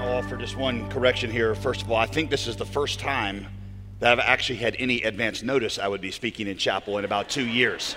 I'll offer just one correction here. First of all, I think this is the first time that I've actually had any advance notice I would be speaking in chapel in about two years.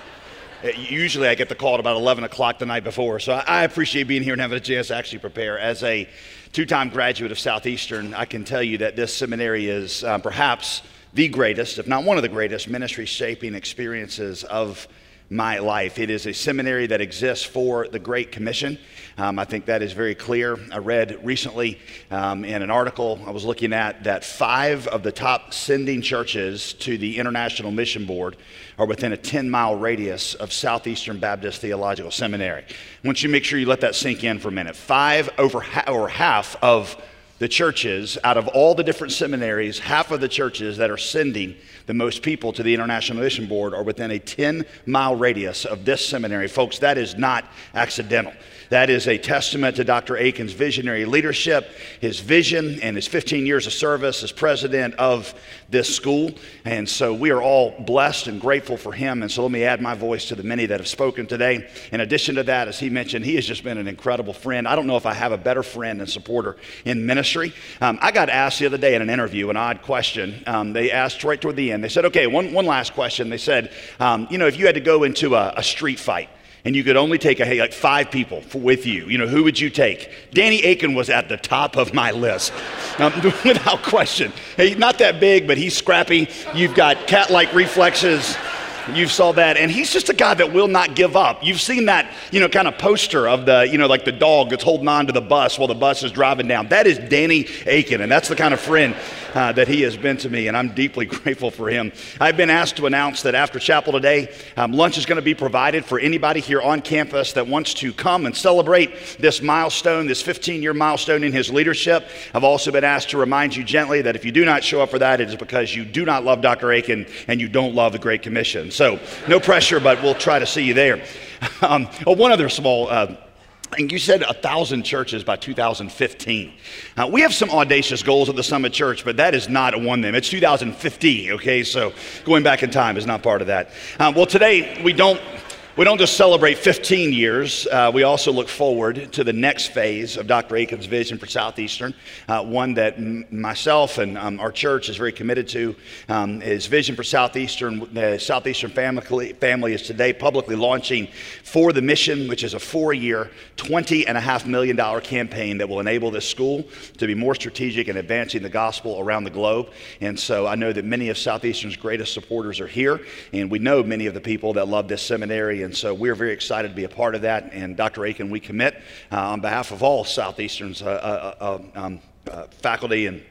Uh, usually I get the call at about 11 o'clock the night before, so I appreciate being here and having a chance to actually prepare. As a two time graduate of Southeastern, I can tell you that this seminary is uh, perhaps the greatest, if not one of the greatest, ministry shaping experiences of my life. It is a seminary that exists for the Great Commission. Um, I think that is very clear. I read recently um, in an article I was looking at that five of the top sending churches to the International Mission Board are within a 10 mile radius of Southeastern Baptist Theological Seminary. I want you to make sure you let that sink in for a minute. Five over ha- or half of the churches, out of all the different seminaries, half of the churches that are sending the most people to the International Mission Board are within a 10 mile radius of this seminary. Folks, that is not accidental. That is a testament to Dr. Akin's visionary leadership, his vision, and his 15 years of service as president of this school. And so we are all blessed and grateful for him. And so let me add my voice to the many that have spoken today. In addition to that, as he mentioned, he has just been an incredible friend. I don't know if I have a better friend and supporter in ministry. Um, I got asked the other day in an interview an odd question. Um, they asked right toward the end, they said, okay, one, one last question. They said, um, you know, if you had to go into a, a street fight, and you could only take a, like five people with you, you know, who would you take? Danny Akin was at the top of my list, um, without question. Hey, not that big, but he's scrappy. You've got cat-like reflexes. You saw that, and he's just a guy that will not give up. You've seen that, you know, kind of poster of the, you know, like the dog that's holding on to the bus while the bus is driving down. That is Danny Akin, and that's the kind of friend uh, that he has been to me, and I'm deeply grateful for him. I've been asked to announce that after chapel today, um, lunch is going to be provided for anybody here on campus that wants to come and celebrate this milestone, this 15 year milestone in his leadership. I've also been asked to remind you gently that if you do not show up for that, it is because you do not love Dr. Akin and you don't love the Great Commission. So, no pressure, but we'll try to see you there. Um, oh, one other small uh, and you said a thousand churches by 2015. Uh, we have some audacious goals at the Summit Church, but that is not one of them. It's 2050, okay? So going back in time is not part of that. Uh, well, today we don't we don't just celebrate 15 years, uh, we also look forward to the next phase of Dr. Akin's vision for Southeastern, uh, one that m- myself and um, our church is very committed to. Um, his vision for Southeastern, the Southeastern family, family is today publicly launching For the Mission, which is a four year, $20.5 million campaign that will enable this school to be more strategic in advancing the gospel around the globe. And so I know that many of Southeastern's greatest supporters are here, and we know many of the people that love this seminary and so we're very excited to be a part of that. And Dr. Akin, we commit uh, on behalf of all Southeastern's uh, uh, um, faculty and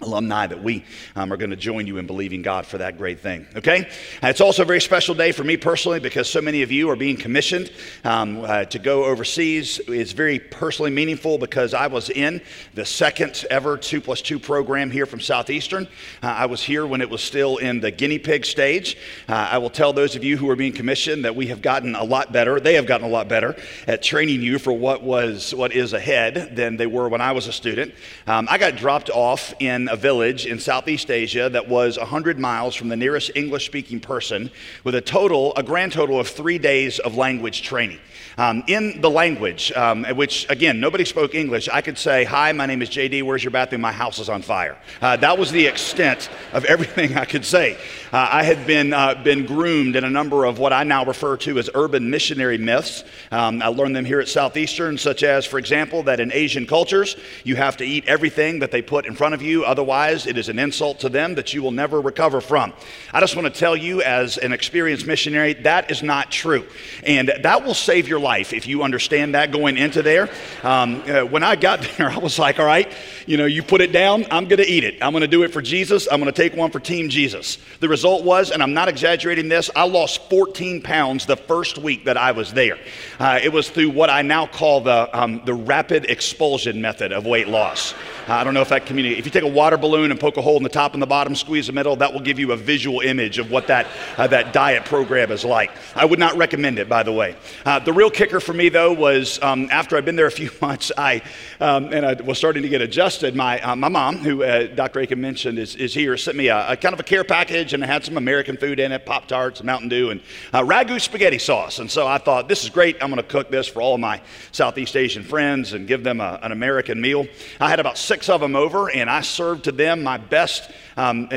alumni that we um, are going to join you in believing God for that great thing. Okay? And it's also a very special day for me personally because so many of you are being commissioned um, uh, to go overseas. It's very personally meaningful because I was in the second ever 2 plus 2 program here from Southeastern. Uh, I was here when it was still in the guinea pig stage. Uh, I will tell those of you who are being commissioned that we have gotten a lot better. They have gotten a lot better at training you for what was what is ahead than they were when I was a student. Um, I got dropped off in a village in Southeast Asia that was 100 miles from the nearest English speaking person with a total, a grand total of three days of language training. Um, in the language, um, which again, nobody spoke English, I could say, Hi, my name is JD, where's your bathroom? My house is on fire. Uh, that was the extent of everything I could say. Uh, I had been, uh, been groomed in a number of what I now refer to as urban missionary myths. Um, I learned them here at Southeastern, such as, for example, that in Asian cultures, you have to eat everything that they put in front of you, Otherwise, it is an insult to them that you will never recover from. I just want to tell you, as an experienced missionary, that is not true. And that will save your life if you understand that going into there. Um, uh, when I got there, I was like, all right, you know, you put it down, I'm going to eat it. I'm going to do it for Jesus. I'm going to take one for Team Jesus. The result was, and I'm not exaggerating this, I lost 14 pounds the first week that I was there. Uh, it was through what I now call the, um, the rapid expulsion method of weight loss. Uh, I don't know if that community, if you take a water balloon and poke a hole in the top and the bottom, squeeze the middle, that will give you a visual image of what that, uh, that diet program is like. I would not recommend it, by the way. Uh, the real kicker for me, though, was um, after I'd been there a few months, I, um, and I was starting to get adjusted, my, uh, my mom, who uh, Dr. Akin mentioned is, is here, sent me a, a, kind of a care package and it had some American food in it, Pop Tarts, Mountain Dew, and uh, ragu spaghetti sauce. And so I thought, this is great. I'm going to cook this for all of my Southeast Asian friends and give them a, an American meal. I had about six of them over, and I served to them my best um,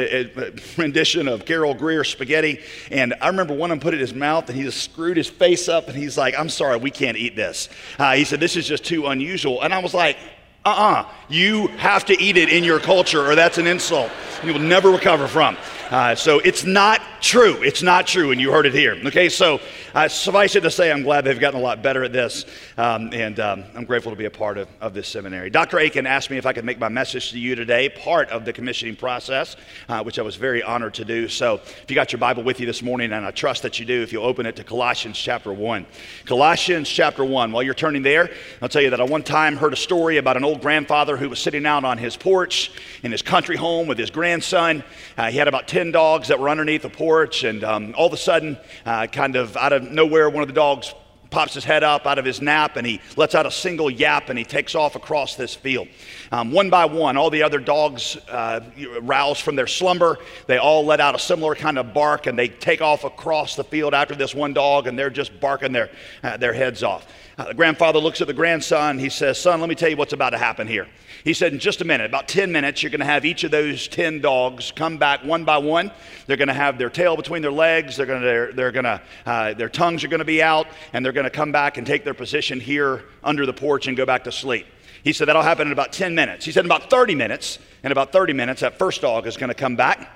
rendition of Carol Greear spaghetti. And I remember one of them put it in his mouth, and he just screwed his face up, and he's like, I'm sorry, we can't eat this. Uh, he said, This is just too unusual. And I was like, uh uh-uh. uh you have to eat it in your culture, or that's an insult you will never recover from. Uh, so it's not true. It's not true, and you heard it here. Okay, so uh, suffice it to say, I'm glad they've gotten a lot better at this, um, and um, I'm grateful to be a part of, of this seminary. Dr. Akin asked me if I could make my message to you today part of the commissioning process, uh, which I was very honored to do. So if you got your Bible with you this morning, and I trust that you do, if you'll open it to Colossians chapter 1. Colossians chapter 1. While you're turning there, I'll tell you that I one time heard a story about an old grandfather who was sitting out on his porch in his country home with his grandson. Uh, he had about 10 10 dogs that were underneath the porch, and um, all of a sudden, uh, kind of out of nowhere, one of the dogs pops his head up out of his nap and he lets out a single yap and he takes off across this field. Um, one by one, all the other dogs uh, rouse from their slumber. They all let out a similar kind of bark and they take off across the field after this one dog and they're just barking their, uh, their heads off. Uh, the grandfather looks at the grandson. He says, Son, let me tell you what's about to happen here. He said, In just a minute, about 10 minutes, you're going to have each of those 10 dogs come back one by one. They're going to have their tail between their legs. They're going to, they're, they're going to, uh, their tongues are going to be out, and they're going to come back and take their position here under the porch and go back to sleep. He said, That'll happen in about 10 minutes. He said, In about 30 minutes, in about 30 minutes, that first dog is going to come back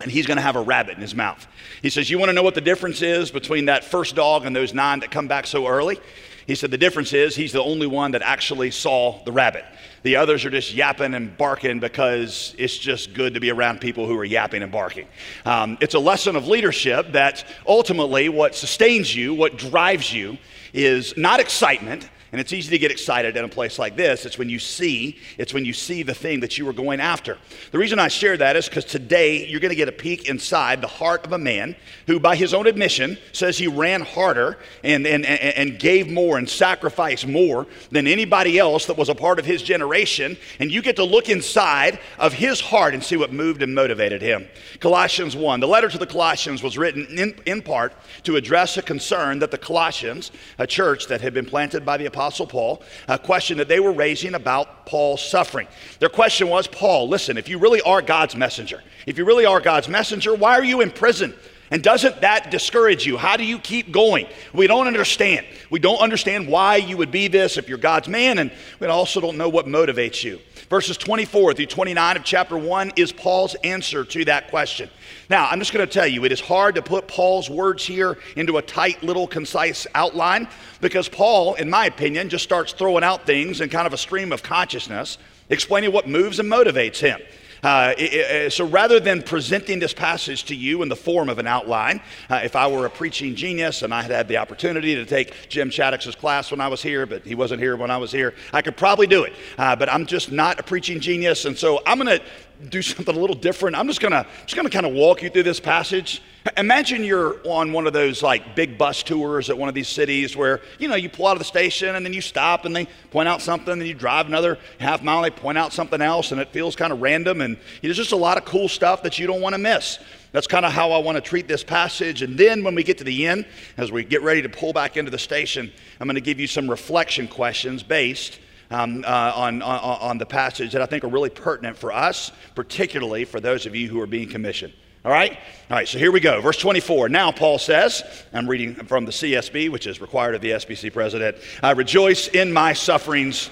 and he's going to have a rabbit in his mouth. He says, You want to know what the difference is between that first dog and those nine that come back so early? He said, The difference is he's the only one that actually saw the rabbit. The others are just yapping and barking because it's just good to be around people who are yapping and barking. Um, it's a lesson of leadership that ultimately what sustains you, what drives you, is not excitement, and it's easy to get excited in a place like this. It's when you see, it's when you see the thing that you were going after. The reason I share that is because today you're going to get a peek inside the heart of a man who, by his own admission, says he ran harder and, and, and gave more and sacrificed more than anybody else that was a part of his generation. And you get to look inside of his heart and see what moved and motivated him. Colossians 1. The letter to the Colossians was written in, in part to address a concern that the Colossians, a church that had been planted by the Apostle Apostle Paul, a question that they were raising about Paul's suffering. Their question was Paul, listen, if you really are God's messenger, if you really are God's messenger, why are you in prison? And doesn't that discourage you? How do you keep going? We don't understand. We don't understand why you would be this if you're God's man, and we also don't know what motivates you. Verses 24 through 29 of chapter 1 is Paul's answer to that question. Now, I'm just going to tell you, it is hard to put Paul's words here into a tight, little, concise outline because Paul, in my opinion, just starts throwing out things in kind of a stream of consciousness, explaining what moves and motivates him. Uh, it, so rather than presenting this passage to you in the form of an outline, uh, if I were a preaching genius and I had had the opportunity to take Jim Shaddix's class when I was here, but he wasn't here when I was here, I could probably do it. Uh, but I'm just not a preaching genius, and so I'm going to do something a little different. I'm just gonna just gonna kind of walk you through this passage. Imagine you're on one of those like big bus tours at one of these cities where you know you pull out of the station and then you stop and they point out something, and you drive another half mile, they point out something else, and it feels kind of random, and there's just a lot of cool stuff that you don't want to miss. That's kind of how I want to treat this passage. And then when we get to the end, as we get ready to pull back into the station, I'm going to give you some reflection questions based um, uh, on, on, on the passage that I think are really pertinent for us, particularly for those of you who are being commissioned. All right? All right, so here we go. Verse 24. Now, Paul says, I'm reading from the CSB, which is required of the SBC president I rejoice in my sufferings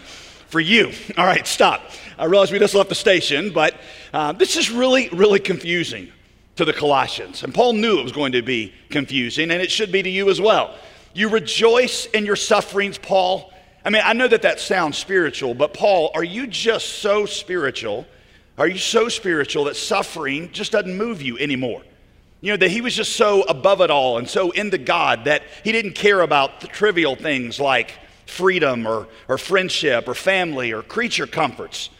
for you. All right, stop. I realize we just left the station, but uh, this is really, really confusing to the Colossians. And Paul knew it was going to be confusing, and it should be to you as well. You rejoice in your sufferings, Paul. I mean, I know that that sounds spiritual, but Paul, are you just so spiritual? Are you so spiritual that suffering just doesn't move you anymore? You know, that he was just so above it all and so into God that he didn't care about the trivial things like freedom or, or friendship or family or creature comforts.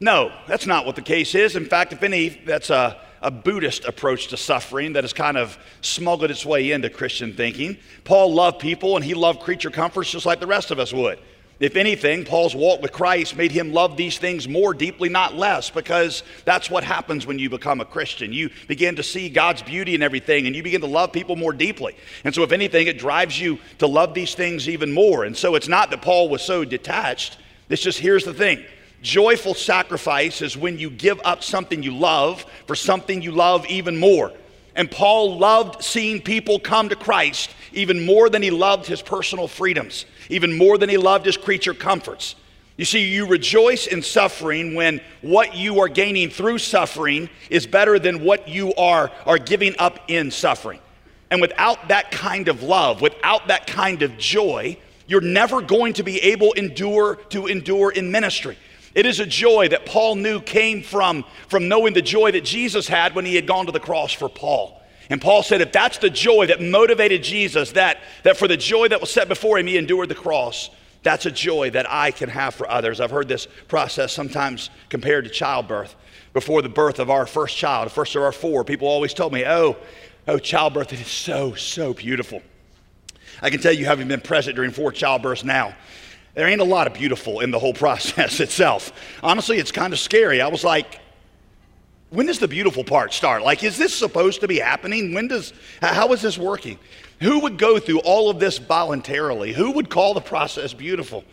No, that's not what the case is. In fact, if any, that's a, a Buddhist approach to suffering that has kind of smuggled its way into Christian thinking. Paul loved people and he loved creature comforts just like the rest of us would. If anything, Paul's walk with Christ made him love these things more deeply, not less, because that's what happens when you become a Christian. You begin to see God's beauty in everything and you begin to love people more deeply. And so, if anything, it drives you to love these things even more. And so, it's not that Paul was so detached. It's just here's the thing joyful sacrifice is when you give up something you love for something you love even more. And Paul loved seeing people come to Christ even more than he loved his personal freedoms, even more than he loved his creature comforts. You see, you rejoice in suffering when what you are gaining through suffering is better than what you are, are giving up in suffering. And without that kind of love, without that kind of joy, you're never going to be able endure to endure in ministry. It is a joy that Paul knew came from, from knowing the joy that Jesus had when he had gone to the cross for Paul. And Paul said, if that's the joy that motivated Jesus, that, that for the joy that was set before him, he endured the cross, that's a joy that I can have for others. I've heard this process sometimes compared to childbirth. Before the birth of our first child, first of our four, people always told me, oh, oh, childbirth, it is so, so beautiful. I can tell you, having been present during four childbirths now, there ain't a lot of beautiful in the whole process itself. Honestly, it's kind of scary. I was like, when does the beautiful part start? Like, is this supposed to be happening? When does, how is this working? Who would go through all of this voluntarily? Who would call the process beautiful?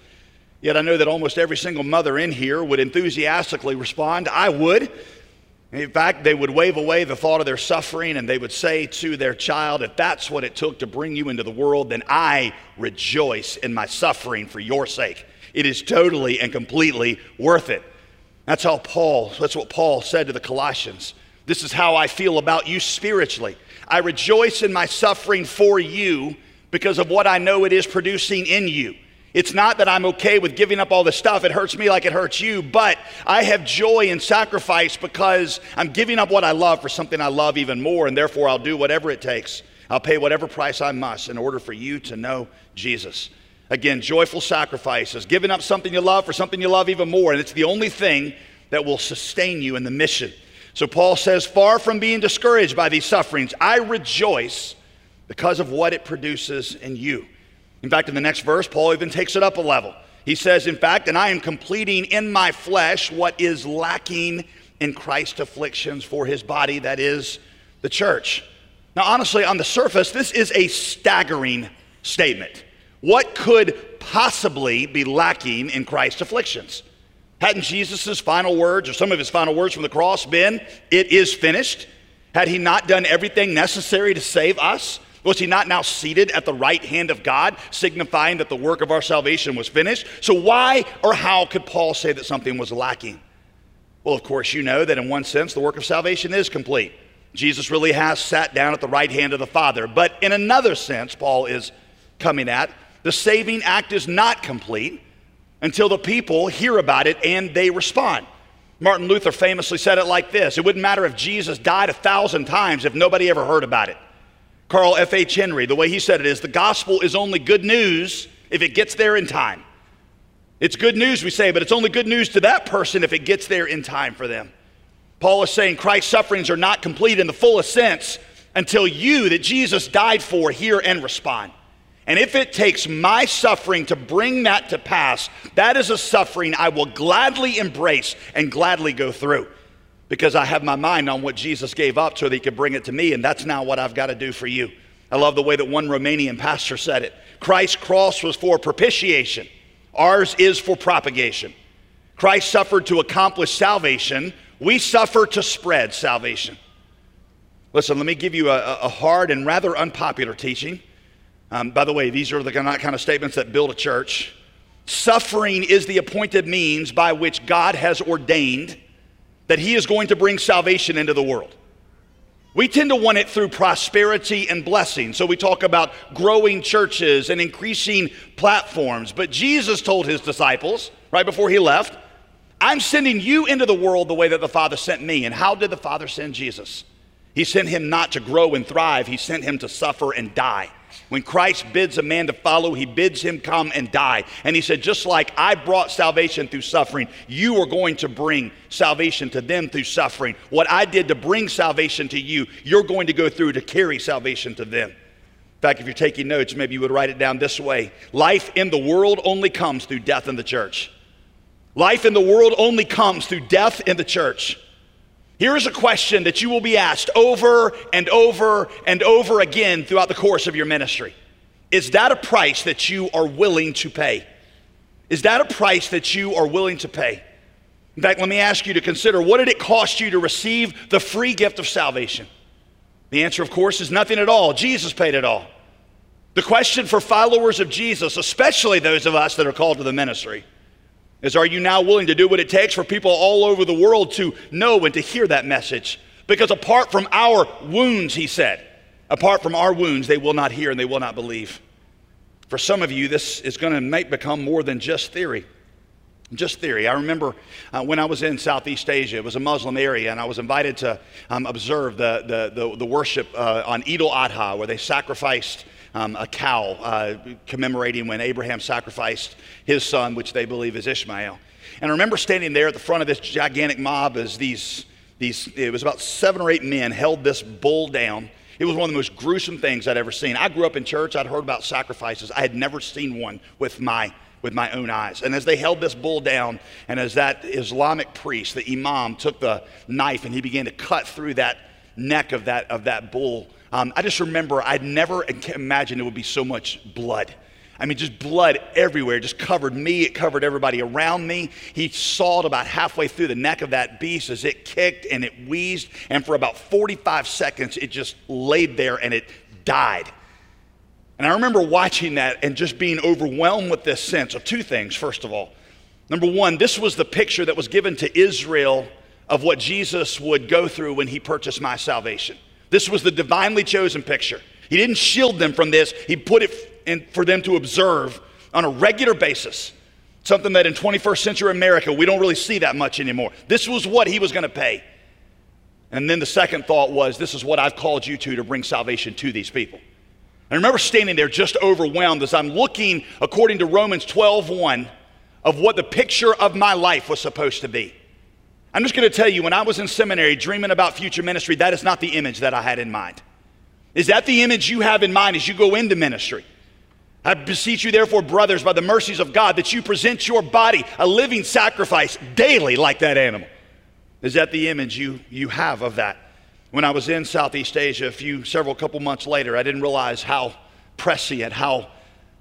Yet I know that almost every single mother in here would enthusiastically respond, I would. In fact, they would wave away the thought of their suffering and they would say to their child, If that's what it took to bring you into the world, then I rejoice in my suffering for your sake. It is totally and completely worth it. That's how Paul, that's what Paul said to the Colossians. This is how I feel about you spiritually. I rejoice in my suffering for you because of what I know it is producing in you. It's not that I'm okay with giving up all this stuff. It hurts me like it hurts you, but I have joy in sacrifice because I'm giving up what I love for something I love even more, and therefore I'll do whatever it takes. I'll pay whatever price I must in order for you to know Jesus. Again, joyful sacrifices, giving up something you love for something you love even more, and it's the only thing that will sustain you in the mission. So Paul says, Far from being discouraged by these sufferings, I rejoice because of what it produces in you. In fact, in the next verse, Paul even takes it up a level. He says, In fact, and I am completing in my flesh what is lacking in Christ's afflictions for his body, that is the church. Now, honestly, on the surface, this is a staggering statement. What could possibly be lacking in Christ's afflictions? Hadn't Jesus' final words, or some of his final words from the cross, been, It is finished? Had he not done everything necessary to save us? Was he not now seated at the right hand of God, signifying that the work of our salvation was finished? So, why or how could Paul say that something was lacking? Well, of course, you know that in one sense, the work of salvation is complete. Jesus really has sat down at the right hand of the Father. But in another sense, Paul is coming at, the saving act is not complete until the people hear about it and they respond. Martin Luther famously said it like this It wouldn't matter if Jesus died a thousand times if nobody ever heard about it. Carl F.H. Henry, the way he said it is the gospel is only good news if it gets there in time. It's good news, we say, but it's only good news to that person if it gets there in time for them. Paul is saying Christ's sufferings are not complete in the fullest sense until you, that Jesus died for, hear and respond. And if it takes my suffering to bring that to pass, that is a suffering I will gladly embrace and gladly go through because I have my mind on what Jesus gave up so that he could bring it to me, and that's now what I've got to do for you. I love the way that one Romanian pastor said it. Christ's cross was for propitiation, ours is for propagation. Christ suffered to accomplish salvation, we suffer to spread salvation. Listen, let me give you a, a hard and rather unpopular teaching. Um, by the way, these are the kind of statements that build a church. Suffering is the appointed means by which God has ordained that He is going to bring salvation into the world. We tend to want it through prosperity and blessing. So we talk about growing churches and increasing platforms. But Jesus told his disciples right before he left, I'm sending you into the world the way that the Father sent me. And how did the Father send Jesus? He sent him not to grow and thrive, he sent him to suffer and die. When Christ bids a man to follow, he bids him come and die. And he said, just like I brought salvation through suffering, you are going to bring salvation to them through suffering. What I did to bring salvation to you, you're going to go through to carry salvation to them. In fact, if you're taking notes, maybe you would write it down this way Life in the world only comes through death in the church. Life in the world only comes through death in the church. Here is a question that you will be asked over and over and over again throughout the course of your ministry. Is that a price that you are willing to pay? Is that a price that you are willing to pay? In fact, let me ask you to consider what did it cost you to receive the free gift of salvation? The answer, of course, is nothing at all. Jesus paid it all. The question for followers of Jesus, especially those of us that are called to the ministry, is are you now willing to do what it takes for people all over the world to know and to hear that message? Because apart from our wounds, he said, apart from our wounds, they will not hear and they will not believe. For some of you, this is going to make become more than just theory. Just theory. I remember uh, when I was in Southeast Asia, it was a Muslim area, and I was invited to um, observe the, the, the, the worship uh, on Eid al Adha, where they sacrificed um, a cow uh, commemorating when Abraham sacrificed his son, which they believe is Ishmael. And I remember standing there at the front of this gigantic mob as these, these it was about seven or eight men held this bull down. It was one of the most gruesome things I'd ever seen. I grew up in church, I'd heard about sacrifices. I had never seen one with my with my own eyes. And as they held this bull down, and as that Islamic priest, the imam, took the knife and he began to cut through that neck of that, of that bull, um, I just remember I'd never imagined it would be so much blood. I mean, just blood everywhere, just covered me, it covered everybody around me. He sawed about halfway through the neck of that beast as it kicked and it wheezed, and for about 45 seconds, it just laid there and it died. And I remember watching that and just being overwhelmed with this sense of two things, first of all. Number one, this was the picture that was given to Israel of what Jesus would go through when he purchased my salvation. This was the divinely chosen picture. He didn't shield them from this, He put it in for them to observe on a regular basis. Something that in 21st century America, we don't really see that much anymore. This was what He was going to pay. And then the second thought was, This is what I've called you to to bring salvation to these people. I remember standing there just overwhelmed as I'm looking, according to Romans 12 1, of what the picture of my life was supposed to be. I'm just going to tell you, when I was in seminary dreaming about future ministry, that is not the image that I had in mind. Is that the image you have in mind as you go into ministry? I beseech you, therefore, brothers, by the mercies of God, that you present your body a living sacrifice daily like that animal. Is that the image you, you have of that? When I was in Southeast Asia a few, several couple months later, I didn't realize how prescient, how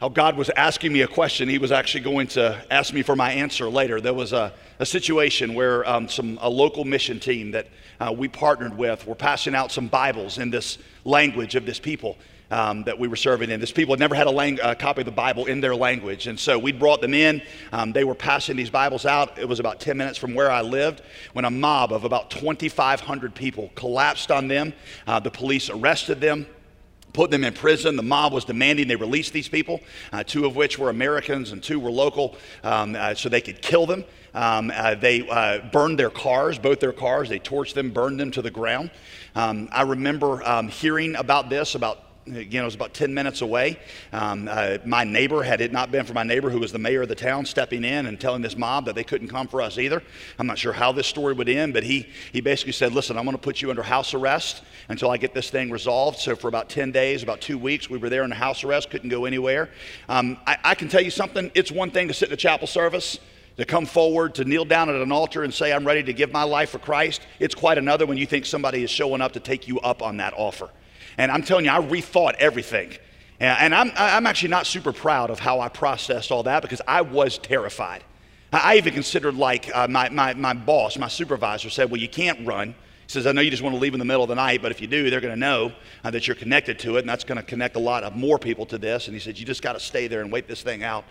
how God was asking me a question. He was actually going to ask me for my answer later. There was a, a situation where um, some, a local mission team that uh, we partnered with were passing out some Bibles in this language of this people. Um, that we were serving in. This people had never had a, lang- a, copy of the Bible in their language. And so we brought them in. Um, they were passing these Bibles out. It was about 10 minutes from where I lived when a mob of about 2,500 people collapsed on them. Uh, the police arrested them put them in prison. The mob was demanding they release these people, uh, two of which were Americans and two were local, um, uh, so they could kill them. Um, uh, they uh, burned their cars, both their cars. They torched them, burned them to the ground. Um, I remember um, hearing about this about Again, it was about 10 minutes away. Um, uh, my neighbor, had it not been for my neighbor who was the mayor of the town, stepping in and telling this mob that they couldn't come for us either. I'm not sure how this story would end, but he, he basically said, Listen, I'm going to put you under house arrest until I get this thing resolved. So, for about 10 days, about two weeks, we were there in house arrest, couldn't go anywhere. Um, I, I can tell you something it's one thing to sit in a chapel service to come forward, to kneel down at an altar and say, I'm ready to give my life for Christ, it's quite another when you think somebody is showing up to take you up on that offer. And I'm telling you, I rethought everything. And I'm, I'm actually not super proud of how I processed all that because I was terrified. I even considered, like, uh, my, my, my boss, my supervisor said, Well, you can't run. He says, I know you just want to leave in the middle of the night, but if you do, they're going to know uh, that you're connected to it, and that's going to connect a lot of more people to this. And he said, You just got to stay there and wait this thing out.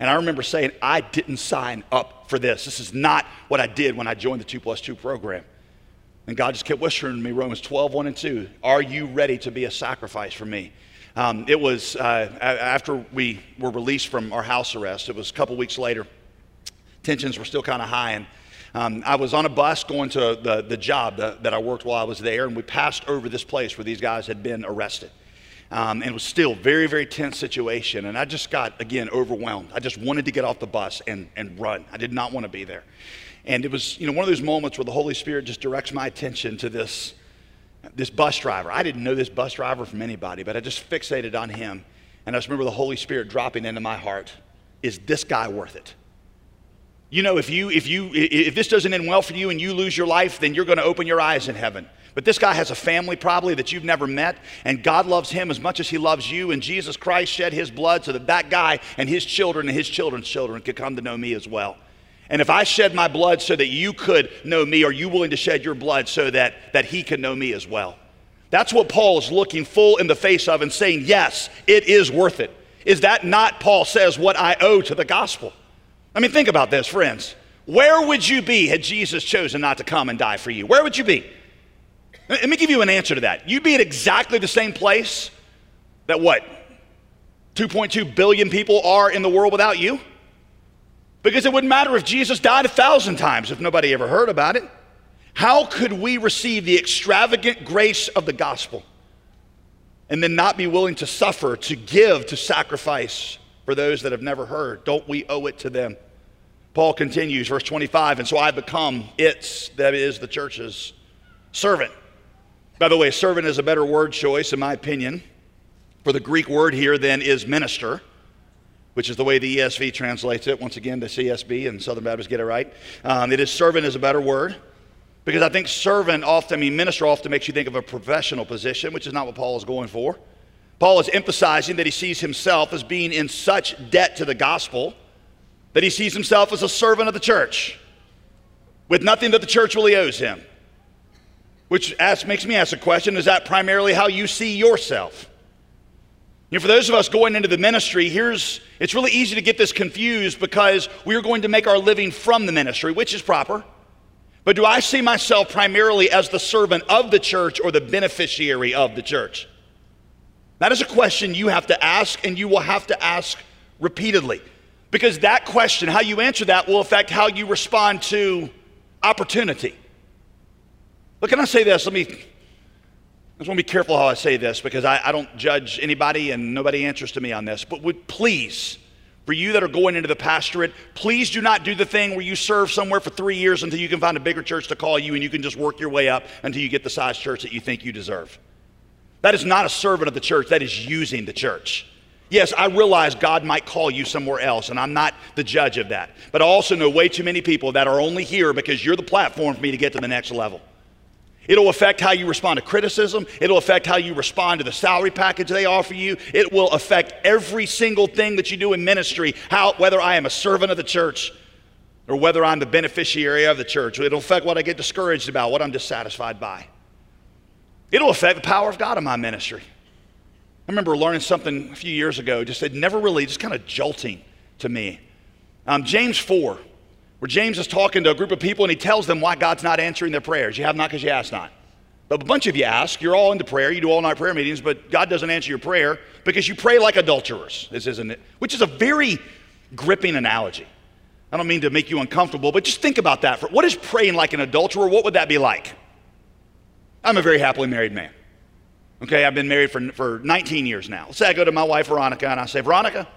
And I remember saying, I didn't sign up for this. This is not what I did when I joined the 2 plus 2 program. And God just kept whispering to me, Romans 12, 1 and 2, Are you ready to be a sacrifice for me? Um, it was uh, after we were released from our house arrest, it was a couple weeks later. Tensions were still kind of high. And um, I was on a bus going to the, the job that, that I worked while I was there, and we passed over this place where these guys had been arrested. Um, and it was still very, very tense situation. And I just got, again, overwhelmed. I just wanted to get off the bus and, and run. I did not want to be there. And it was, you know, one of those moments where the Holy Spirit just directs my attention to this, this bus driver. I didn't know this bus driver from anybody, but I just fixated on him. And I just remember the Holy Spirit dropping into my heart. Is this guy worth it? You know, if you if you if this doesn't end well for you and you lose your life, then you're going to open your eyes in heaven. But this guy has a family probably that you've never met, and God loves him as much as he loves you, and Jesus Christ shed his blood so that that guy and his children and his children's children could come to know me as well. And if I shed my blood so that you could know me, are you willing to shed your blood so that, that he can know me as well? That's what Paul is looking full in the face of and saying, yes, it is worth it. Is that not, Paul says, what I owe to the gospel? I mean, think about this, friends. Where would you be had Jesus chosen not to come and die for you? Where would you be? Let me give you an answer to that. You'd be at exactly the same place that what? 2.2 billion people are in the world without you? Because it wouldn't matter if Jesus died a thousand times if nobody ever heard about it. How could we receive the extravagant grace of the gospel and then not be willing to suffer, to give, to sacrifice for those that have never heard? Don't we owe it to them? Paul continues, verse 25, and so I become its, that is the church's servant. By the way, servant is a better word choice, in my opinion. For the Greek word here then is minister, which is the way the ESV translates it. Once again, the CSB and Southern Baptists get it right. Um, it is servant is a better word because I think servant often, I mean, minister often makes you think of a professional position, which is not what Paul is going for. Paul is emphasizing that he sees himself as being in such debt to the gospel that he sees himself as a servant of the church with nothing that the church really owes him. Which asks, makes me ask a question is that primarily how you see yourself? Know, for those of us going into the ministry, here's it's really easy to get this confused because we are going to make our living from the ministry, which is proper. But do I see myself primarily as the servant of the church or the beneficiary of the church? That is a question you have to ask, and you will have to ask repeatedly. Because that question, how you answer that, will affect how you respond to opportunity. But can I say this? Let me, I just want to be careful how I say this because I, I don't judge anybody and nobody answers to me on this. But would please, for you that are going into the pastorate, please do not do the thing where you serve somewhere for three years until you can find a bigger church to call you and you can just work your way up until you get the size church that you think you deserve. That is not a servant of the church, that is using the church. Yes, I realize God might call you somewhere else, and I'm not the judge of that. But I also know way too many people that are only here because you're the platform for me to get to the next level. It'll affect how you respond to criticism. It'll affect how you respond to the salary package they offer you. It will affect every single thing that you do in ministry, how, whether I am a servant of the church or whether I'm the beneficiary of the church. It'll affect what I get discouraged about, what I'm dissatisfied by. It'll affect the power of God in my ministry. I remember learning something a few years ago, just it never really, just kind of jolting to me. Um, James 4 where James is talking to a group of people and he tells them why God's not answering their prayers. You have not because you ask not. But a bunch of you ask, you're all into prayer, you do all night prayer meetings, but God doesn't answer your prayer because you pray like adulterers. This isn't it, which is a very gripping analogy. I don't mean to make you uncomfortable, but just think about that. For, what is praying like an adulterer? What would that be like? I'm a very happily married man. Okay, I've been married for, for 19 years now. Let's say I go to my wife, Veronica, and I say, Veronica,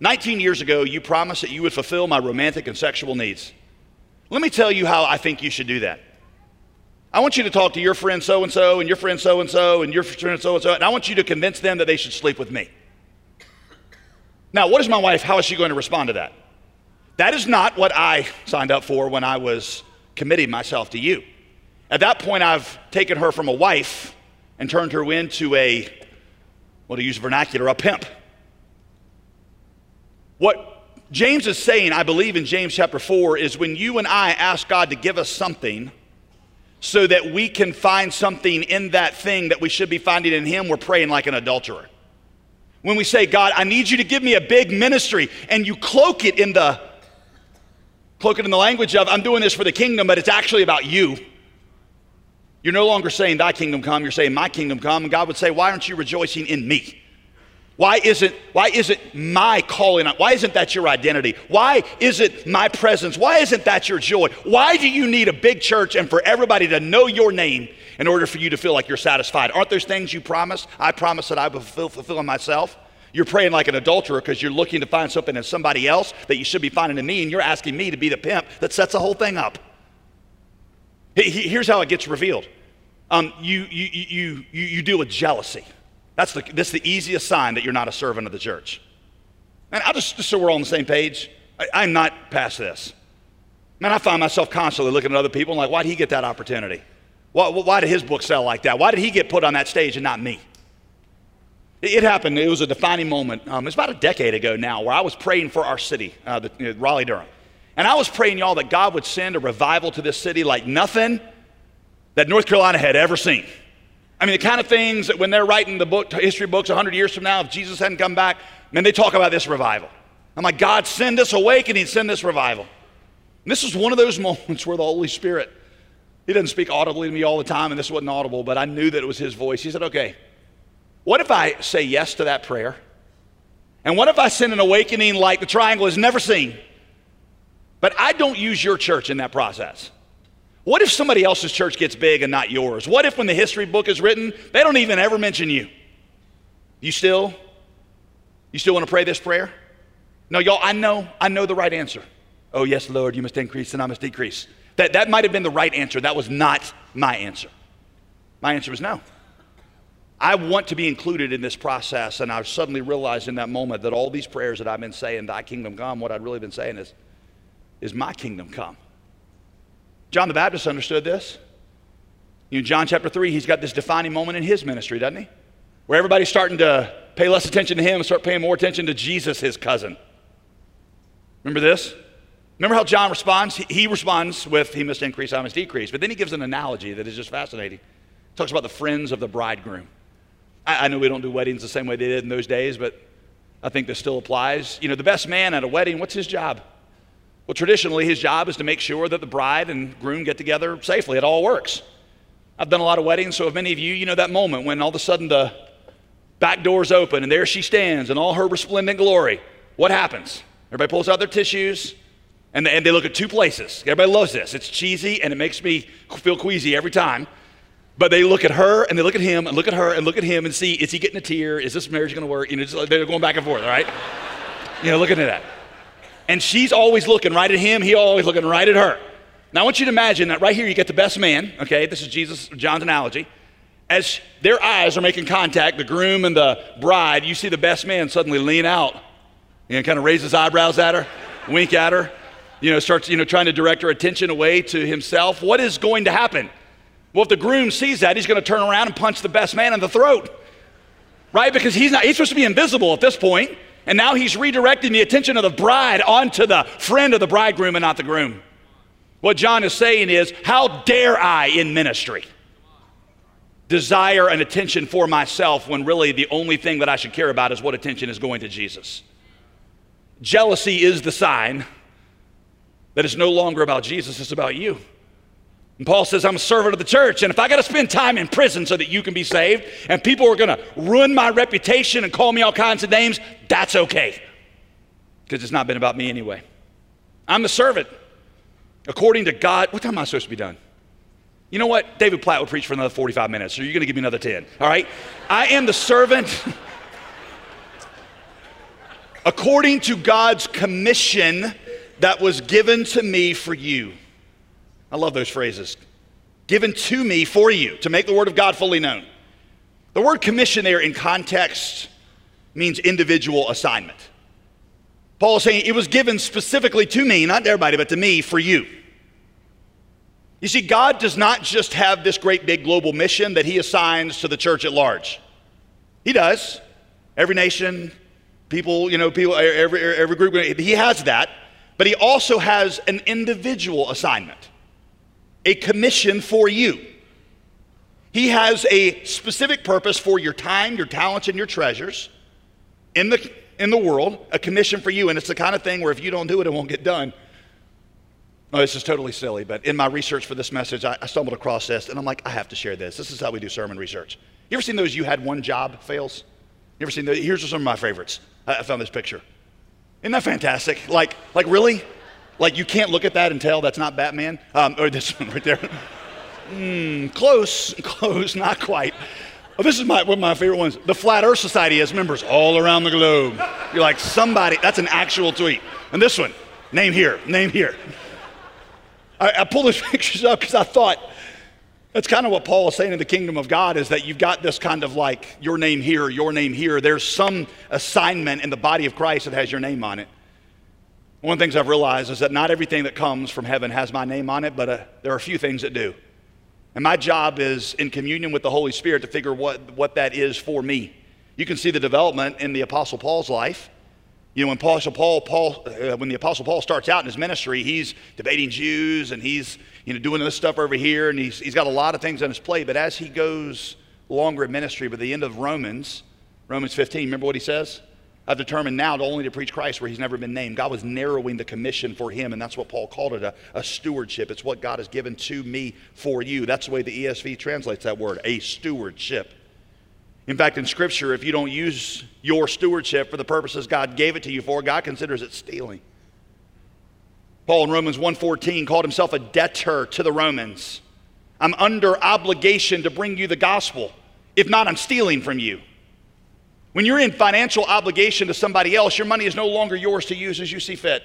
19 years ago, you promised that you would fulfill my romantic and sexual needs. Let me tell you how I think you should do that. I want you to talk to your friend so and so, and your friend so and so, and your friend so and so, and I want you to convince them that they should sleep with me. Now, what is my wife? How is she going to respond to that? That is not what I signed up for when I was committing myself to you. At that point, I've taken her from a wife and turned her into a, well, to use vernacular, a pimp. What James is saying, I believe in James chapter 4, is when you and I ask God to give us something so that we can find something in that thing that we should be finding in Him, we're praying like an adulterer. When we say, God, I need you to give me a big ministry, and you cloak it in the cloak it in the language of I'm doing this for the kingdom, but it's actually about you. You're no longer saying thy kingdom come, you're saying my kingdom come. And God would say, Why aren't you rejoicing in me? Why isn't, why isn't my calling, why isn't that your identity? Why isn't my presence? Why isn't that your joy? Why do you need a big church and for everybody to know your name in order for you to feel like you're satisfied? Aren't there things you promised? I promise that I will fulfill, fulfill in myself. You're praying like an adulterer because you're looking to find something in somebody else that you should be finding in me, and you're asking me to be the pimp that sets the whole thing up. Here's how it gets revealed um, you, you, you, you, you deal with jealousy. That's the, that's the easiest sign that you're not a servant of the church. And I'll just, just so we're all on the same page, I, am not past this. Man, I find myself constantly looking at other people and like, why did he get that opportunity? Why, why did his book sell like that? Why did he get put on that stage and not me? It, it happened, it was a defining moment. Um, it was about a decade ago now where I was praying for our city, uh, the, Raleigh Durham. And I was praying, y'all, that God would send a revival to this city like nothing that North Carolina had ever seen. I mean, the kind of things that when they're writing the book, history books 100 years from now, if Jesus hadn't come back, man, they talk about this revival. I'm like, God, send this awakening, send this revival. And this was one of those moments where the Holy Spirit, He doesn't speak audibly to me all the time, and this wasn't audible, but I knew that it was His voice. He said, okay, what if I say yes to that prayer? And what if I send an awakening like the triangle has never seen? But I don't use your church in that process. What if somebody else's church gets big and not yours? What if when the history book is written, they don't even ever mention you? You still you still want to pray this prayer? No, y'all, I know, I know the right answer. Oh, yes, Lord, you must increase and I must decrease. That, that might have been the right answer. That was not my answer. My answer was no. I want to be included in this process, and I suddenly realized in that moment that all these prayers that I've been saying, Thy kingdom come, what I'd really been saying is, is my kingdom come. John the Baptist understood this. You know, John chapter 3, he's got this defining moment in his ministry, doesn't he? Where everybody's starting to pay less attention to him and start paying more attention to Jesus, his cousin. Remember this? Remember how John responds? He, he responds with, He must increase, I must decrease. But then he gives an analogy that is just fascinating. He talks about the friends of the bridegroom. I, I know we don't do weddings the same way they did in those days, but I think this still applies. You know, the best man at a wedding, what's his job? Well, traditionally, his job is to make sure that the bride and groom get together safely. It all works. I've done a lot of weddings, so if many of you, you know that moment when all of a sudden the back doors open and there she stands in all her resplendent glory. What happens? Everybody pulls out their tissues and they, and they look at two places. Everybody loves this. It's cheesy and it makes me feel queasy every time. But they look at her and they look at him and look at her and look at him and see is he getting a tear? Is this marriage going to work? You know, they're going back and forth, all right? you know, looking at that. And she's always looking right at him, he always looking right at her. Now I want you to imagine that right here you get the best man, okay? This is Jesus, John's analogy. As their eyes are making contact, the groom and the bride, you see the best man suddenly lean out and kind of raise his eyebrows at her, wink at her, you know, starts, you know, trying to direct her attention away to himself. What is going to happen? Well, if the groom sees that, he's going to turn around and punch the best man in the throat. Right? Because he's not, he's supposed to be invisible at this point. And now he's redirecting the attention of the bride onto the friend of the bridegroom and not the groom. What John is saying is, how dare I in ministry desire an attention for myself when really the only thing that I should care about is what attention is going to Jesus? Jealousy is the sign that it's no longer about Jesus, it's about you. And Paul says, I'm a servant of the church, and if I got to spend time in prison so that you can be saved, and people are going to ruin my reputation and call me all kinds of names, that's okay. Because it's not been about me anyway. I'm the servant. According to God, what time am I supposed to be done? You know what? David Platt would preach for another 45 minutes, so you're going to give me another 10. All right? I am the servant. according to God's commission that was given to me for you. I love those phrases. Given to me for you to make the word of God fully known. The word commission there in context means individual assignment. Paul is saying it was given specifically to me, not to everybody, but to me for you. You see, God does not just have this great big global mission that He assigns to the church at large. He does. Every nation, people, you know, people, every, every group, He has that. But He also has an individual assignment a commission for you. He has a specific purpose for your time, your talents, and your treasures. in the, in the world, a commission for you. And it's the kind of thing where if you don't do it, it won't get done. Oh, this is totally silly, but in my research for this message, I, I stumbled across this, and I'm like, I have to share this. This is how we do sermon research. You ever seen those you had one job fails? You ever seen those? Here's some of my favorites. I, I found this picture. Isn't that fantastic? Like, like really? Like you can't look at that and tell that's not Batman? Um, or this one right there. Mm, close, close, not quite. Oh, this is my, one of my favorite ones. The Flat Earth Society has members all around the globe. You're like, somebody, that's an actual tweet. And this one, name here, name here. I, I pulled those pictures up because I thought that's kind of what Paul is saying in the kingdom of God is that you've got this kind of like your name here, your name here. There's some assignment in the body of Christ that has your name on it. One of the things I've realized is that not everything that comes from heaven has my name on it, but uh, there are a few things that do. And my job is in communion with the Holy Spirit to figure what, what that is for me. You can see the development in the Apostle Paul's life. You know, when Apostle Paul, Paul uh, when the Apostle Paul starts out in his ministry, he's debating Jews and he's you know doing this stuff over here, and he's, he's got a lot of things on his plate. But as he goes longer in ministry, by the end of Romans, Romans 15, remember what he says? I've determined now to only to preach Christ where he's never been named. God was narrowing the commission for him, and that's what Paul called it a, a stewardship. It's what God has given to me for you. That's the way the ESV translates that word, a stewardship. In fact, in Scripture, if you don't use your stewardship for the purposes God gave it to you for, God considers it stealing. Paul in Romans 1:14 called himself a debtor to the Romans. I'm under obligation to bring you the gospel. If not, I'm stealing from you. When you're in financial obligation to somebody else, your money is no longer yours to use as you see fit.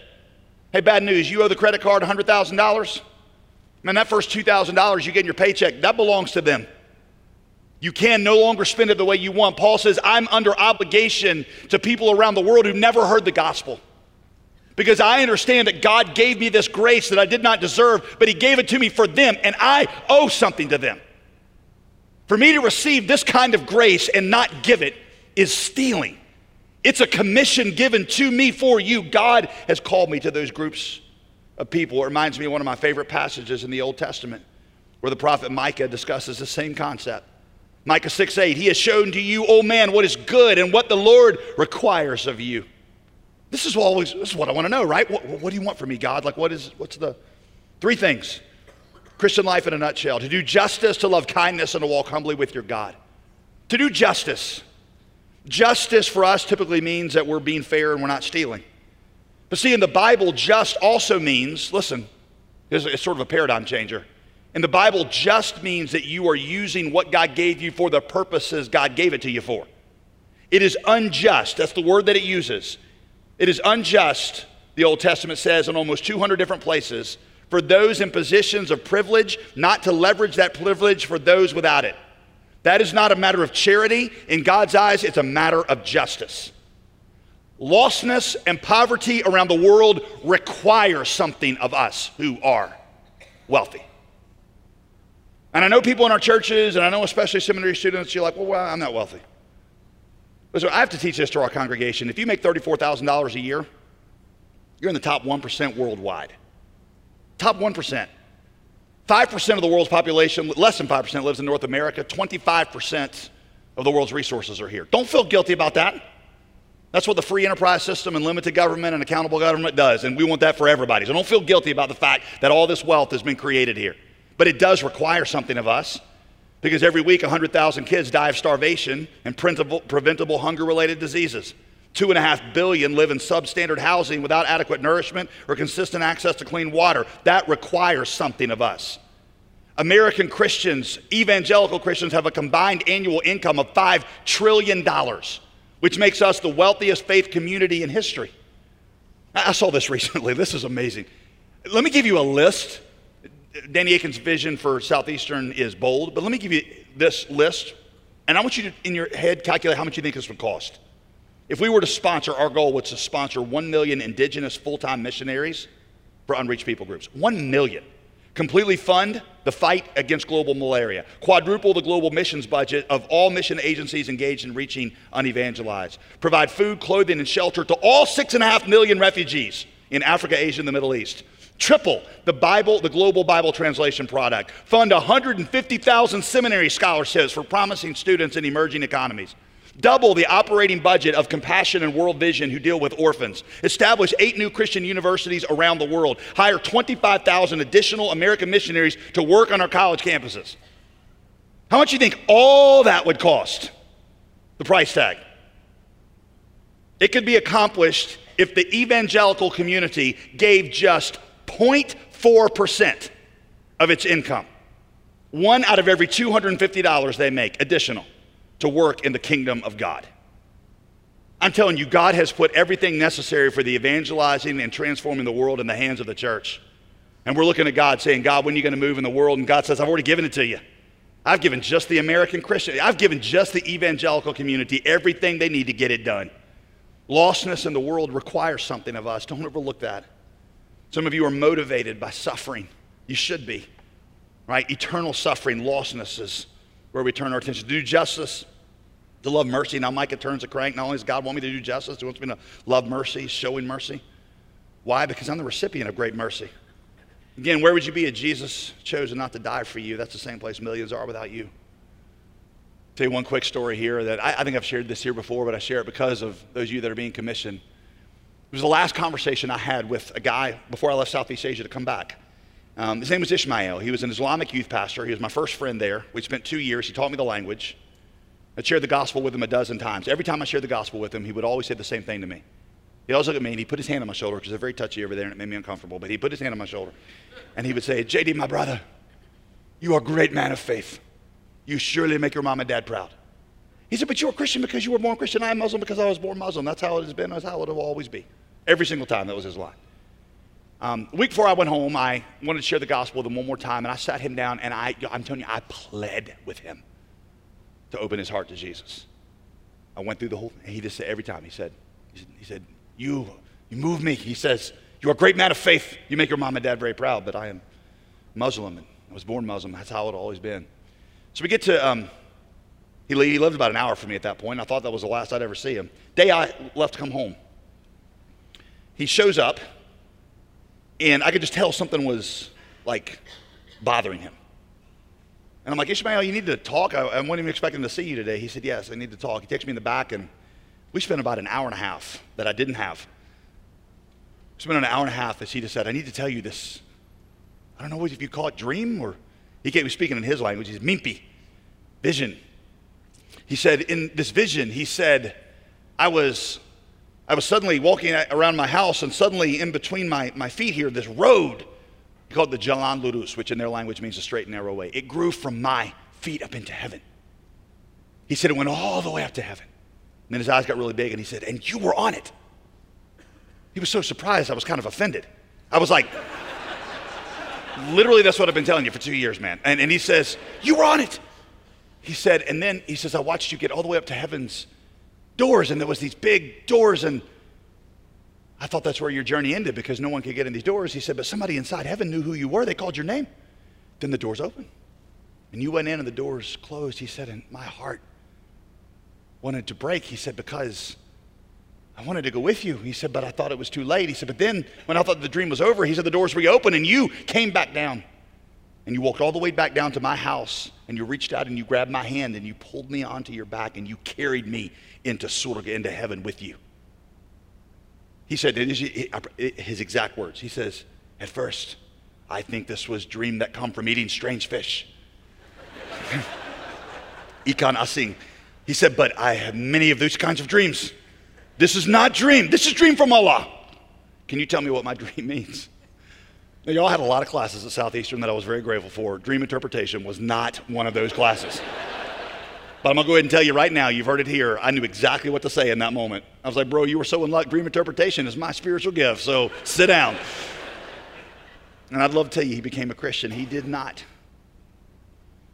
Hey, bad news, you owe the credit card $100,000. Man, that first $2,000 you get in your paycheck, that belongs to them. You can no longer spend it the way you want. Paul says, I'm under obligation to people around the world who've never heard the gospel. Because I understand that God gave me this grace that I did not deserve, but He gave it to me for them, and I owe something to them. For me to receive this kind of grace and not give it is stealing. It's a commission given to me for you. God has called me to those groups of people. It reminds me of one of my favorite passages in the Old Testament where the prophet Micah discusses the same concept. Micah 6 8, He has shown to you, O man, what is good and what the Lord requires of you. This is, always, this is what I want to know, right? What, what do you want from me, God? Like, what is, what's the three things? Christian life in a nutshell to do justice, to love kindness, and to walk humbly with your God. To do justice. Justice for us typically means that we're being fair and we're not stealing. But see, in the Bible, just also means, listen, it's sort of a paradigm changer. In the Bible, just means that you are using what God gave you for the purposes God gave it to you for. It is unjust. That's the word that it uses. It is unjust, the Old Testament says in almost 200 different places, for those in positions of privilege not to leverage that privilege for those without it. That is not a matter of charity. In God's eyes, it's a matter of justice. Lostness and poverty around the world require something of us who are wealthy. And I know people in our churches, and I know especially seminary students, you're like, well, well I'm not wealthy. Listen, I have to teach this to our congregation. If you make $34,000 a year, you're in the top 1% worldwide. Top 1%. 5% of the world's population, less than 5%, lives in North America. 25% of the world's resources are here. Don't feel guilty about that. That's what the free enterprise system and limited government and accountable government does, and we want that for everybody. So don't feel guilty about the fact that all this wealth has been created here. But it does require something of us because every week 100,000 kids die of starvation and preventable hunger related diseases. Two and a half billion live in substandard housing without adequate nourishment or consistent access to clean water. That requires something of us. American Christians, evangelical Christians, have a combined annual income of $5 trillion, which makes us the wealthiest faith community in history. I saw this recently. This is amazing. Let me give you a list. Danny Akin's vision for Southeastern is bold, but let me give you this list. And I want you to, in your head, calculate how much you think this would cost. If we were to sponsor, our goal was to sponsor 1 million indigenous full time missionaries for unreached people groups. 1 million. Completely fund the fight against global malaria. Quadruple the global missions budget of all mission agencies engaged in reaching unevangelized. Provide food, clothing, and shelter to all 6.5 million refugees in Africa, Asia, and the Middle East. Triple the Bible, the global Bible translation product. Fund 150,000 seminary scholarships for promising students in emerging economies Double the operating budget of Compassion and World Vision, who deal with orphans. Establish eight new Christian universities around the world. Hire 25,000 additional American missionaries to work on our college campuses. How much do you think all that would cost? The price tag. It could be accomplished if the evangelical community gave just 0.4% of its income. One out of every $250 they make additional to work in the kingdom of God. I'm telling you, God has put everything necessary for the evangelizing and transforming the world in the hands of the church. And we're looking at God saying, God, when are you going to move in the world? And God says, I've already given it to you. I've given just the American Christian, I've given just the evangelical community everything they need to get it done. Lostness in the world requires something of us. Don't overlook that. Some of you are motivated by suffering. You should be, right? Eternal suffering, lostness is where we turn our attention. To do justice, to love mercy. Now Micah turns a crank. Not only does God want me to do justice, he wants me to love mercy, showing mercy. Why? Because I'm the recipient of great mercy. Again, where would you be if Jesus chose not to die for you? That's the same place millions are without you. I'll Tell you one quick story here that I, I, think I've shared this here before, but I share it because of those of you that are being commissioned. It was the last conversation I had with a guy before I left Southeast Asia to come back. Um, his name was Ishmael. He was an Islamic youth pastor. He was my first friend there. We spent two years. He taught me the language. I shared the gospel with him a dozen times. Every time I shared the gospel with him, he would always say the same thing to me. He'd always look at me and he put his hand on my shoulder because they're very touchy over there and it made me uncomfortable. But he put his hand on my shoulder and he would say, JD, my brother, you are a great man of faith. You surely make your mom and dad proud. He said, But you're a Christian because you were born Christian. I am Muslim because I was born Muslim. That's how it has been. That's how it will always be. Every single time. That was his line. Um, week before I went home, I wanted to share the gospel with him one more time, and I sat him down and I, I'm telling you, I pled with him to open his heart to Jesus. I went through the whole, and he just said every time, he said, he said, you, you move me. He says, you're a great man of faith. You make your mom and dad very proud, but I am Muslim, and I was born Muslim. That's how it always been. So we get to um, he, he lived about an hour from me at that point. I thought that was the last I'd ever see him. Day I left to come home, he shows up, and I could just tell something was like bothering him. And I'm like, Ishmael, you need to talk. I, I wasn't even expecting to see you today. He said, Yes, I need to talk. He takes me in the back, and we spent about an hour and a half that I didn't have. We spent an hour and a half as he just said, I need to tell you this. I don't know if you call it dream or he came speaking in his language. He's mimpi, vision. He said, in this vision, he said, I was, I was suddenly walking around my house, and suddenly in between my, my feet here, this road called the Jalan Lurus, which in their language means a straight and narrow way. It grew from my feet up into heaven. He said it went all the way up to heaven. And then his eyes got really big, and he said, And you were on it. He was so surprised, I was kind of offended. I was like, Literally, that's what I've been telling you for two years, man. And, and he says, You were on it. He said, and then he says, I watched you get all the way up to heaven's doors, and there was these big doors, and I thought that's where your journey ended because no one could get in these doors. He said, but somebody inside heaven knew who you were. They called your name. Then the doors opened. And you went in and the doors closed. He said, and my heart wanted to break. He said, because I wanted to go with you. He said, but I thought it was too late. He said, but then when I thought the dream was over, he said, the doors reopened and you came back down. And you walked all the way back down to my house and you reached out and you grabbed my hand and you pulled me onto your back and you carried me into Surga, into heaven with you. He said, his exact words, he says, at first, I think this was dream that come from eating strange fish. Ikan asing. He said, but I have many of those kinds of dreams. This is not dream. This is dream from Allah. Can you tell me what my dream means? Now, y'all had a lot of classes at Southeastern that I was very grateful for. Dream interpretation was not one of those classes. But I'm going to go ahead and tell you right now, you've heard it here. I knew exactly what to say in that moment. I was like, bro, you were so in luck. Dream interpretation is my spiritual gift, so sit down. and I'd love to tell you he became a Christian. He did not.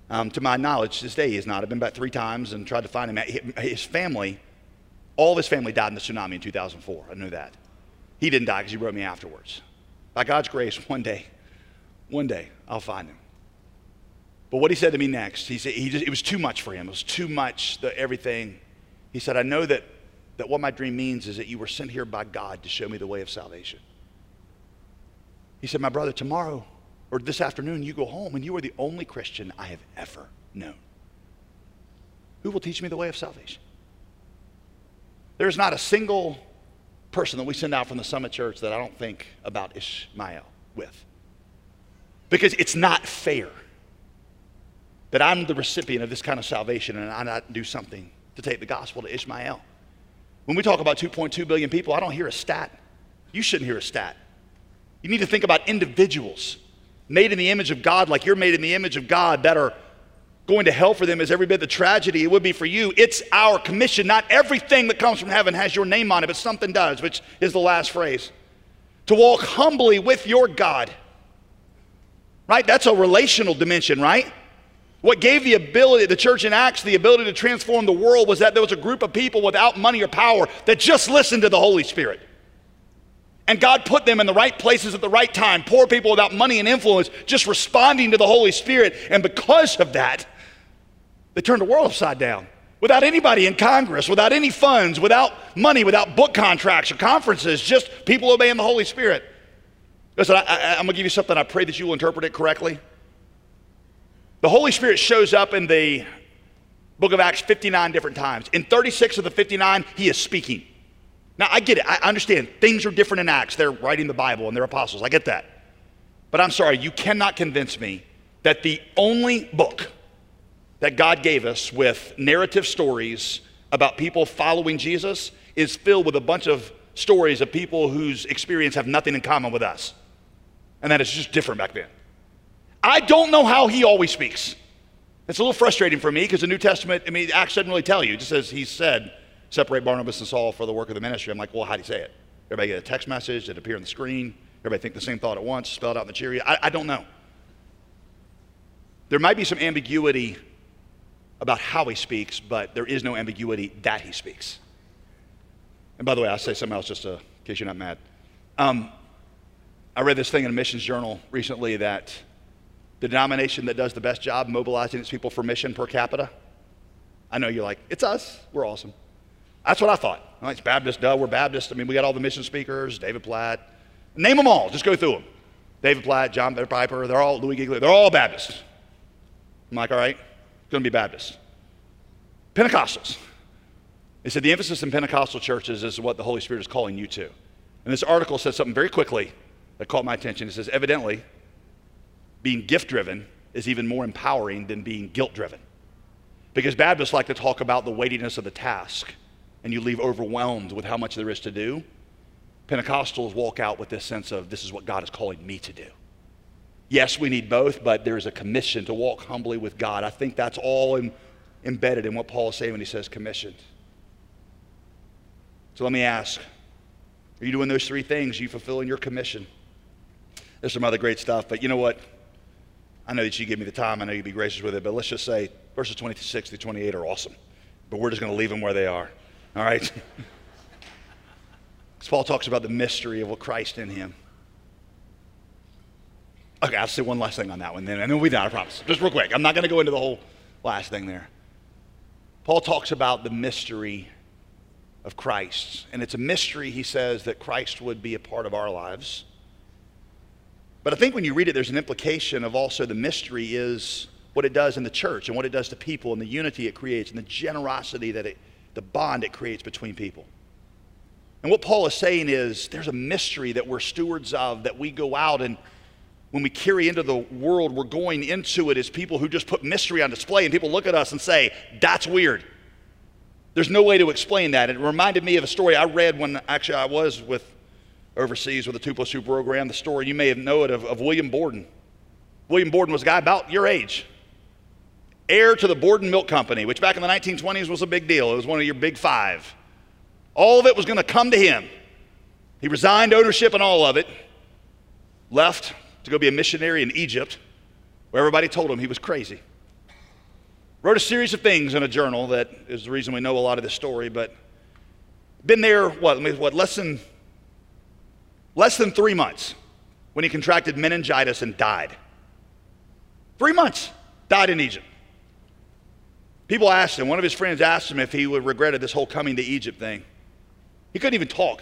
Um, to my knowledge, to this day he is not. I've been back three times and tried to find him. His family, all of his family died in the tsunami in 2004. I knew that. He didn't die because he wrote me afterwards. By God's grace, one day, one day, I'll find him. But what he said to me next, he said he just, it was too much for him. It was too much, the, everything. He said, I know that, that what my dream means is that you were sent here by God to show me the way of salvation. He said, My brother, tomorrow or this afternoon, you go home and you are the only Christian I have ever known. Who will teach me the way of salvation? There's not a single person that we send out from the Summit Church that I don't think about Ishmael with. Because it's not fair that I'm the recipient of this kind of salvation and I not do something to take the gospel to Ishmael. When we talk about 2.2 billion people, I don't hear a stat. You shouldn't hear a stat. You need to think about individuals made in the image of God, like you're made in the image of God, that are going to hell for them is every bit the tragedy it would be for you. It's our commission. Not everything that comes from heaven has your name on it, but something does, which is the last phrase. To walk humbly with your God. Right? That's a relational dimension, right? What gave the ability, the church in Acts, the ability to transform the world was that there was a group of people without money or power that just listened to the Holy Spirit. And God put them in the right places at the right time. Poor people without money and influence just responding to the Holy Spirit. And because of that, they turned the world upside down. Without anybody in Congress, without any funds, without money, without book contracts or conferences, just people obeying the Holy Spirit. Listen, I, am going to give you something. I pray that you will interpret it correctly. The Holy Spirit shows up in the book of Acts 59 different times. In 36 of the 59, he is speaking. Now, I get it. I understand. Things are different in Acts. They're writing the Bible and they're apostles. I get that. But I'm sorry, you cannot convince me that the only book that God gave us with narrative stories about people following Jesus is filled with a bunch of stories of people whose experience have nothing in common with us. And that is just different back then. I don't know how he always speaks. It's a little frustrating for me because the New Testament, I mean, Acts doesn't really tell you. It just says he said, separate Barnabas and Saul for the work of the ministry. I'm like, well, how do you say it? Everybody get a text message? It appear on the screen? Everybody think the same thought at once, spelled out in the cheerio? I, I don't know. There might be some ambiguity about how he speaks, but there is no ambiguity that he speaks. And by the way, I'll say something else just to, in case you're not mad. Um, I read this thing in a missions journal recently that the denomination that does the best job mobilizing its people for mission per capita. I know you're like, it's us. We're awesome. That's what I thought. Well, it's Baptist, duh, we're Baptist. I mean, we got all the mission speakers, David Platt. Name them all, just go through them. David Platt, John Piper, they're all, Louis Giglio, they're all Baptists. I'm like, all right, it's going to be Baptist. Pentecostals. They said the emphasis in Pentecostal churches is what the Holy Spirit is calling you to. And this article said something very quickly that caught my attention. It says, evidently, being gift driven is even more empowering than being guilt driven. Because Baptists like to talk about the weightiness of the task and you leave overwhelmed with how much there is to do. Pentecostals walk out with this sense of this is what God is calling me to do. Yes, we need both, but there is a commission to walk humbly with God. I think that's all in, embedded in what Paul is saying when he says commissioned. So let me ask are you doing those three things? Are you fulfilling your commission? There's some other great stuff, but you know what? I know that you give me the time. I know you'd be gracious with it, but let's just say verses 26 to 28 are awesome. But we're just going to leave them where they are. All right? Because Paul talks about the mystery of what Christ in him. Okay, I'll say one last thing on that one then, and then we'll be done, I promise. Just real quick. I'm not going to go into the whole last thing there. Paul talks about the mystery of Christ. And it's a mystery, he says, that Christ would be a part of our lives. But I think when you read it, there's an implication of also the mystery is what it does in the church and what it does to people and the unity it creates and the generosity that it the bond it creates between people. And what Paul is saying is there's a mystery that we're stewards of that we go out and when we carry into the world, we're going into it as people who just put mystery on display, and people look at us and say, That's weird. There's no way to explain that. It reminded me of a story I read when actually I was with overseas with the 2 plus 2 program. The story, you may have known it, of, of William Borden. William Borden was a guy about your age heir to the Borden Milk Company, which back in the 1920s was a big deal. It was one of your big five. All of it was going to come to him. He resigned ownership and all of it, left to go be a missionary in Egypt, where everybody told him he was crazy. Wrote a series of things in a journal that is the reason we know a lot of this story, but been there, what, what less, than, less than three months when he contracted meningitis and died. Three months, died in Egypt. People asked him, one of his friends asked him if he would regretted this whole coming to Egypt thing. He couldn't even talk.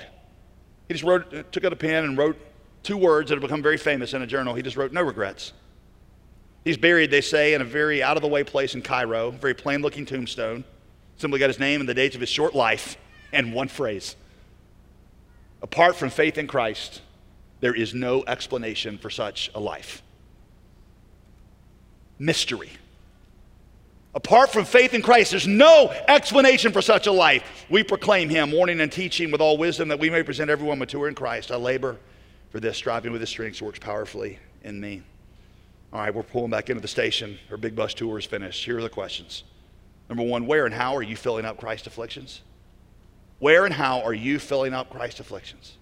He just wrote, uh, took out a pen and wrote two words that have become very famous in a journal. He just wrote, No regrets. He's buried, they say, in a very out of the way place in Cairo, very plain looking tombstone. Simply got his name and the dates of his short life. and one phrase. Apart from faith in Christ, there is no explanation for such a life. Mystery. Apart from faith in Christ, there's no explanation for such a life. We proclaim Him, warning and teaching with all wisdom that we may present everyone mature in Christ. I labor for this, striving with His strength works powerfully in me. All right, we're pulling back into the station. Our big bus tour is finished. Here are the questions. Number one, where and how are you filling up Christ's afflictions? Where and how are you filling up Christ's afflictions?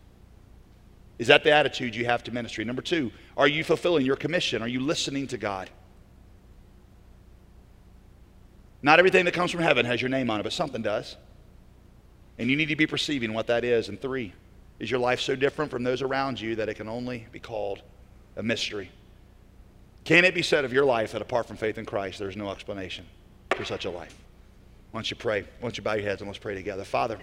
Is that the attitude you have to ministry? Number two, are you fulfilling your commission? Are you listening to God? Not everything that comes from heaven has your name on it, but something does. And you need to be perceiving what that is. And three, is your life so different from those around you that it can only be called a mystery? Can it be said of your life that apart from faith in Christ, there's no explanation for such a life? Why don't you pray? Why don't you bow your heads and let's pray together? Father,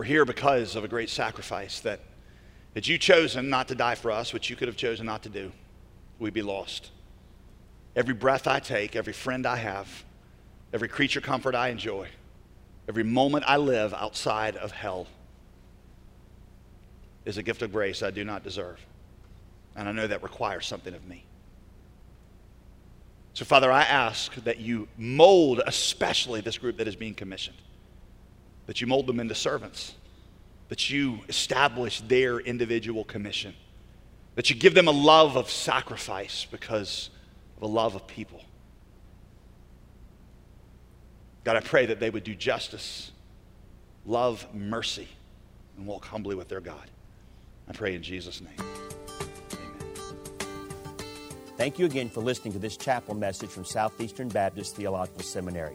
We're here because of a great sacrifice that, that you chosen not to die for us, which you could have chosen not to do. We'd be lost. Every breath I take, every friend I have, every creature comfort I enjoy, every moment I live outside of hell is a gift of grace I do not deserve. And I know that requires something of me. So, Father, I ask that you mold especially this group that is being commissioned that you mold them into servants, that you establish their individual commission, that you give them a love of sacrifice because of a love of people. God, I pray that they would do justice, love mercy, and walk humbly with their God. I pray in Jesus' name. Amen. Thank you again for listening to this chapel message from Southeastern Baptist Theological Seminary.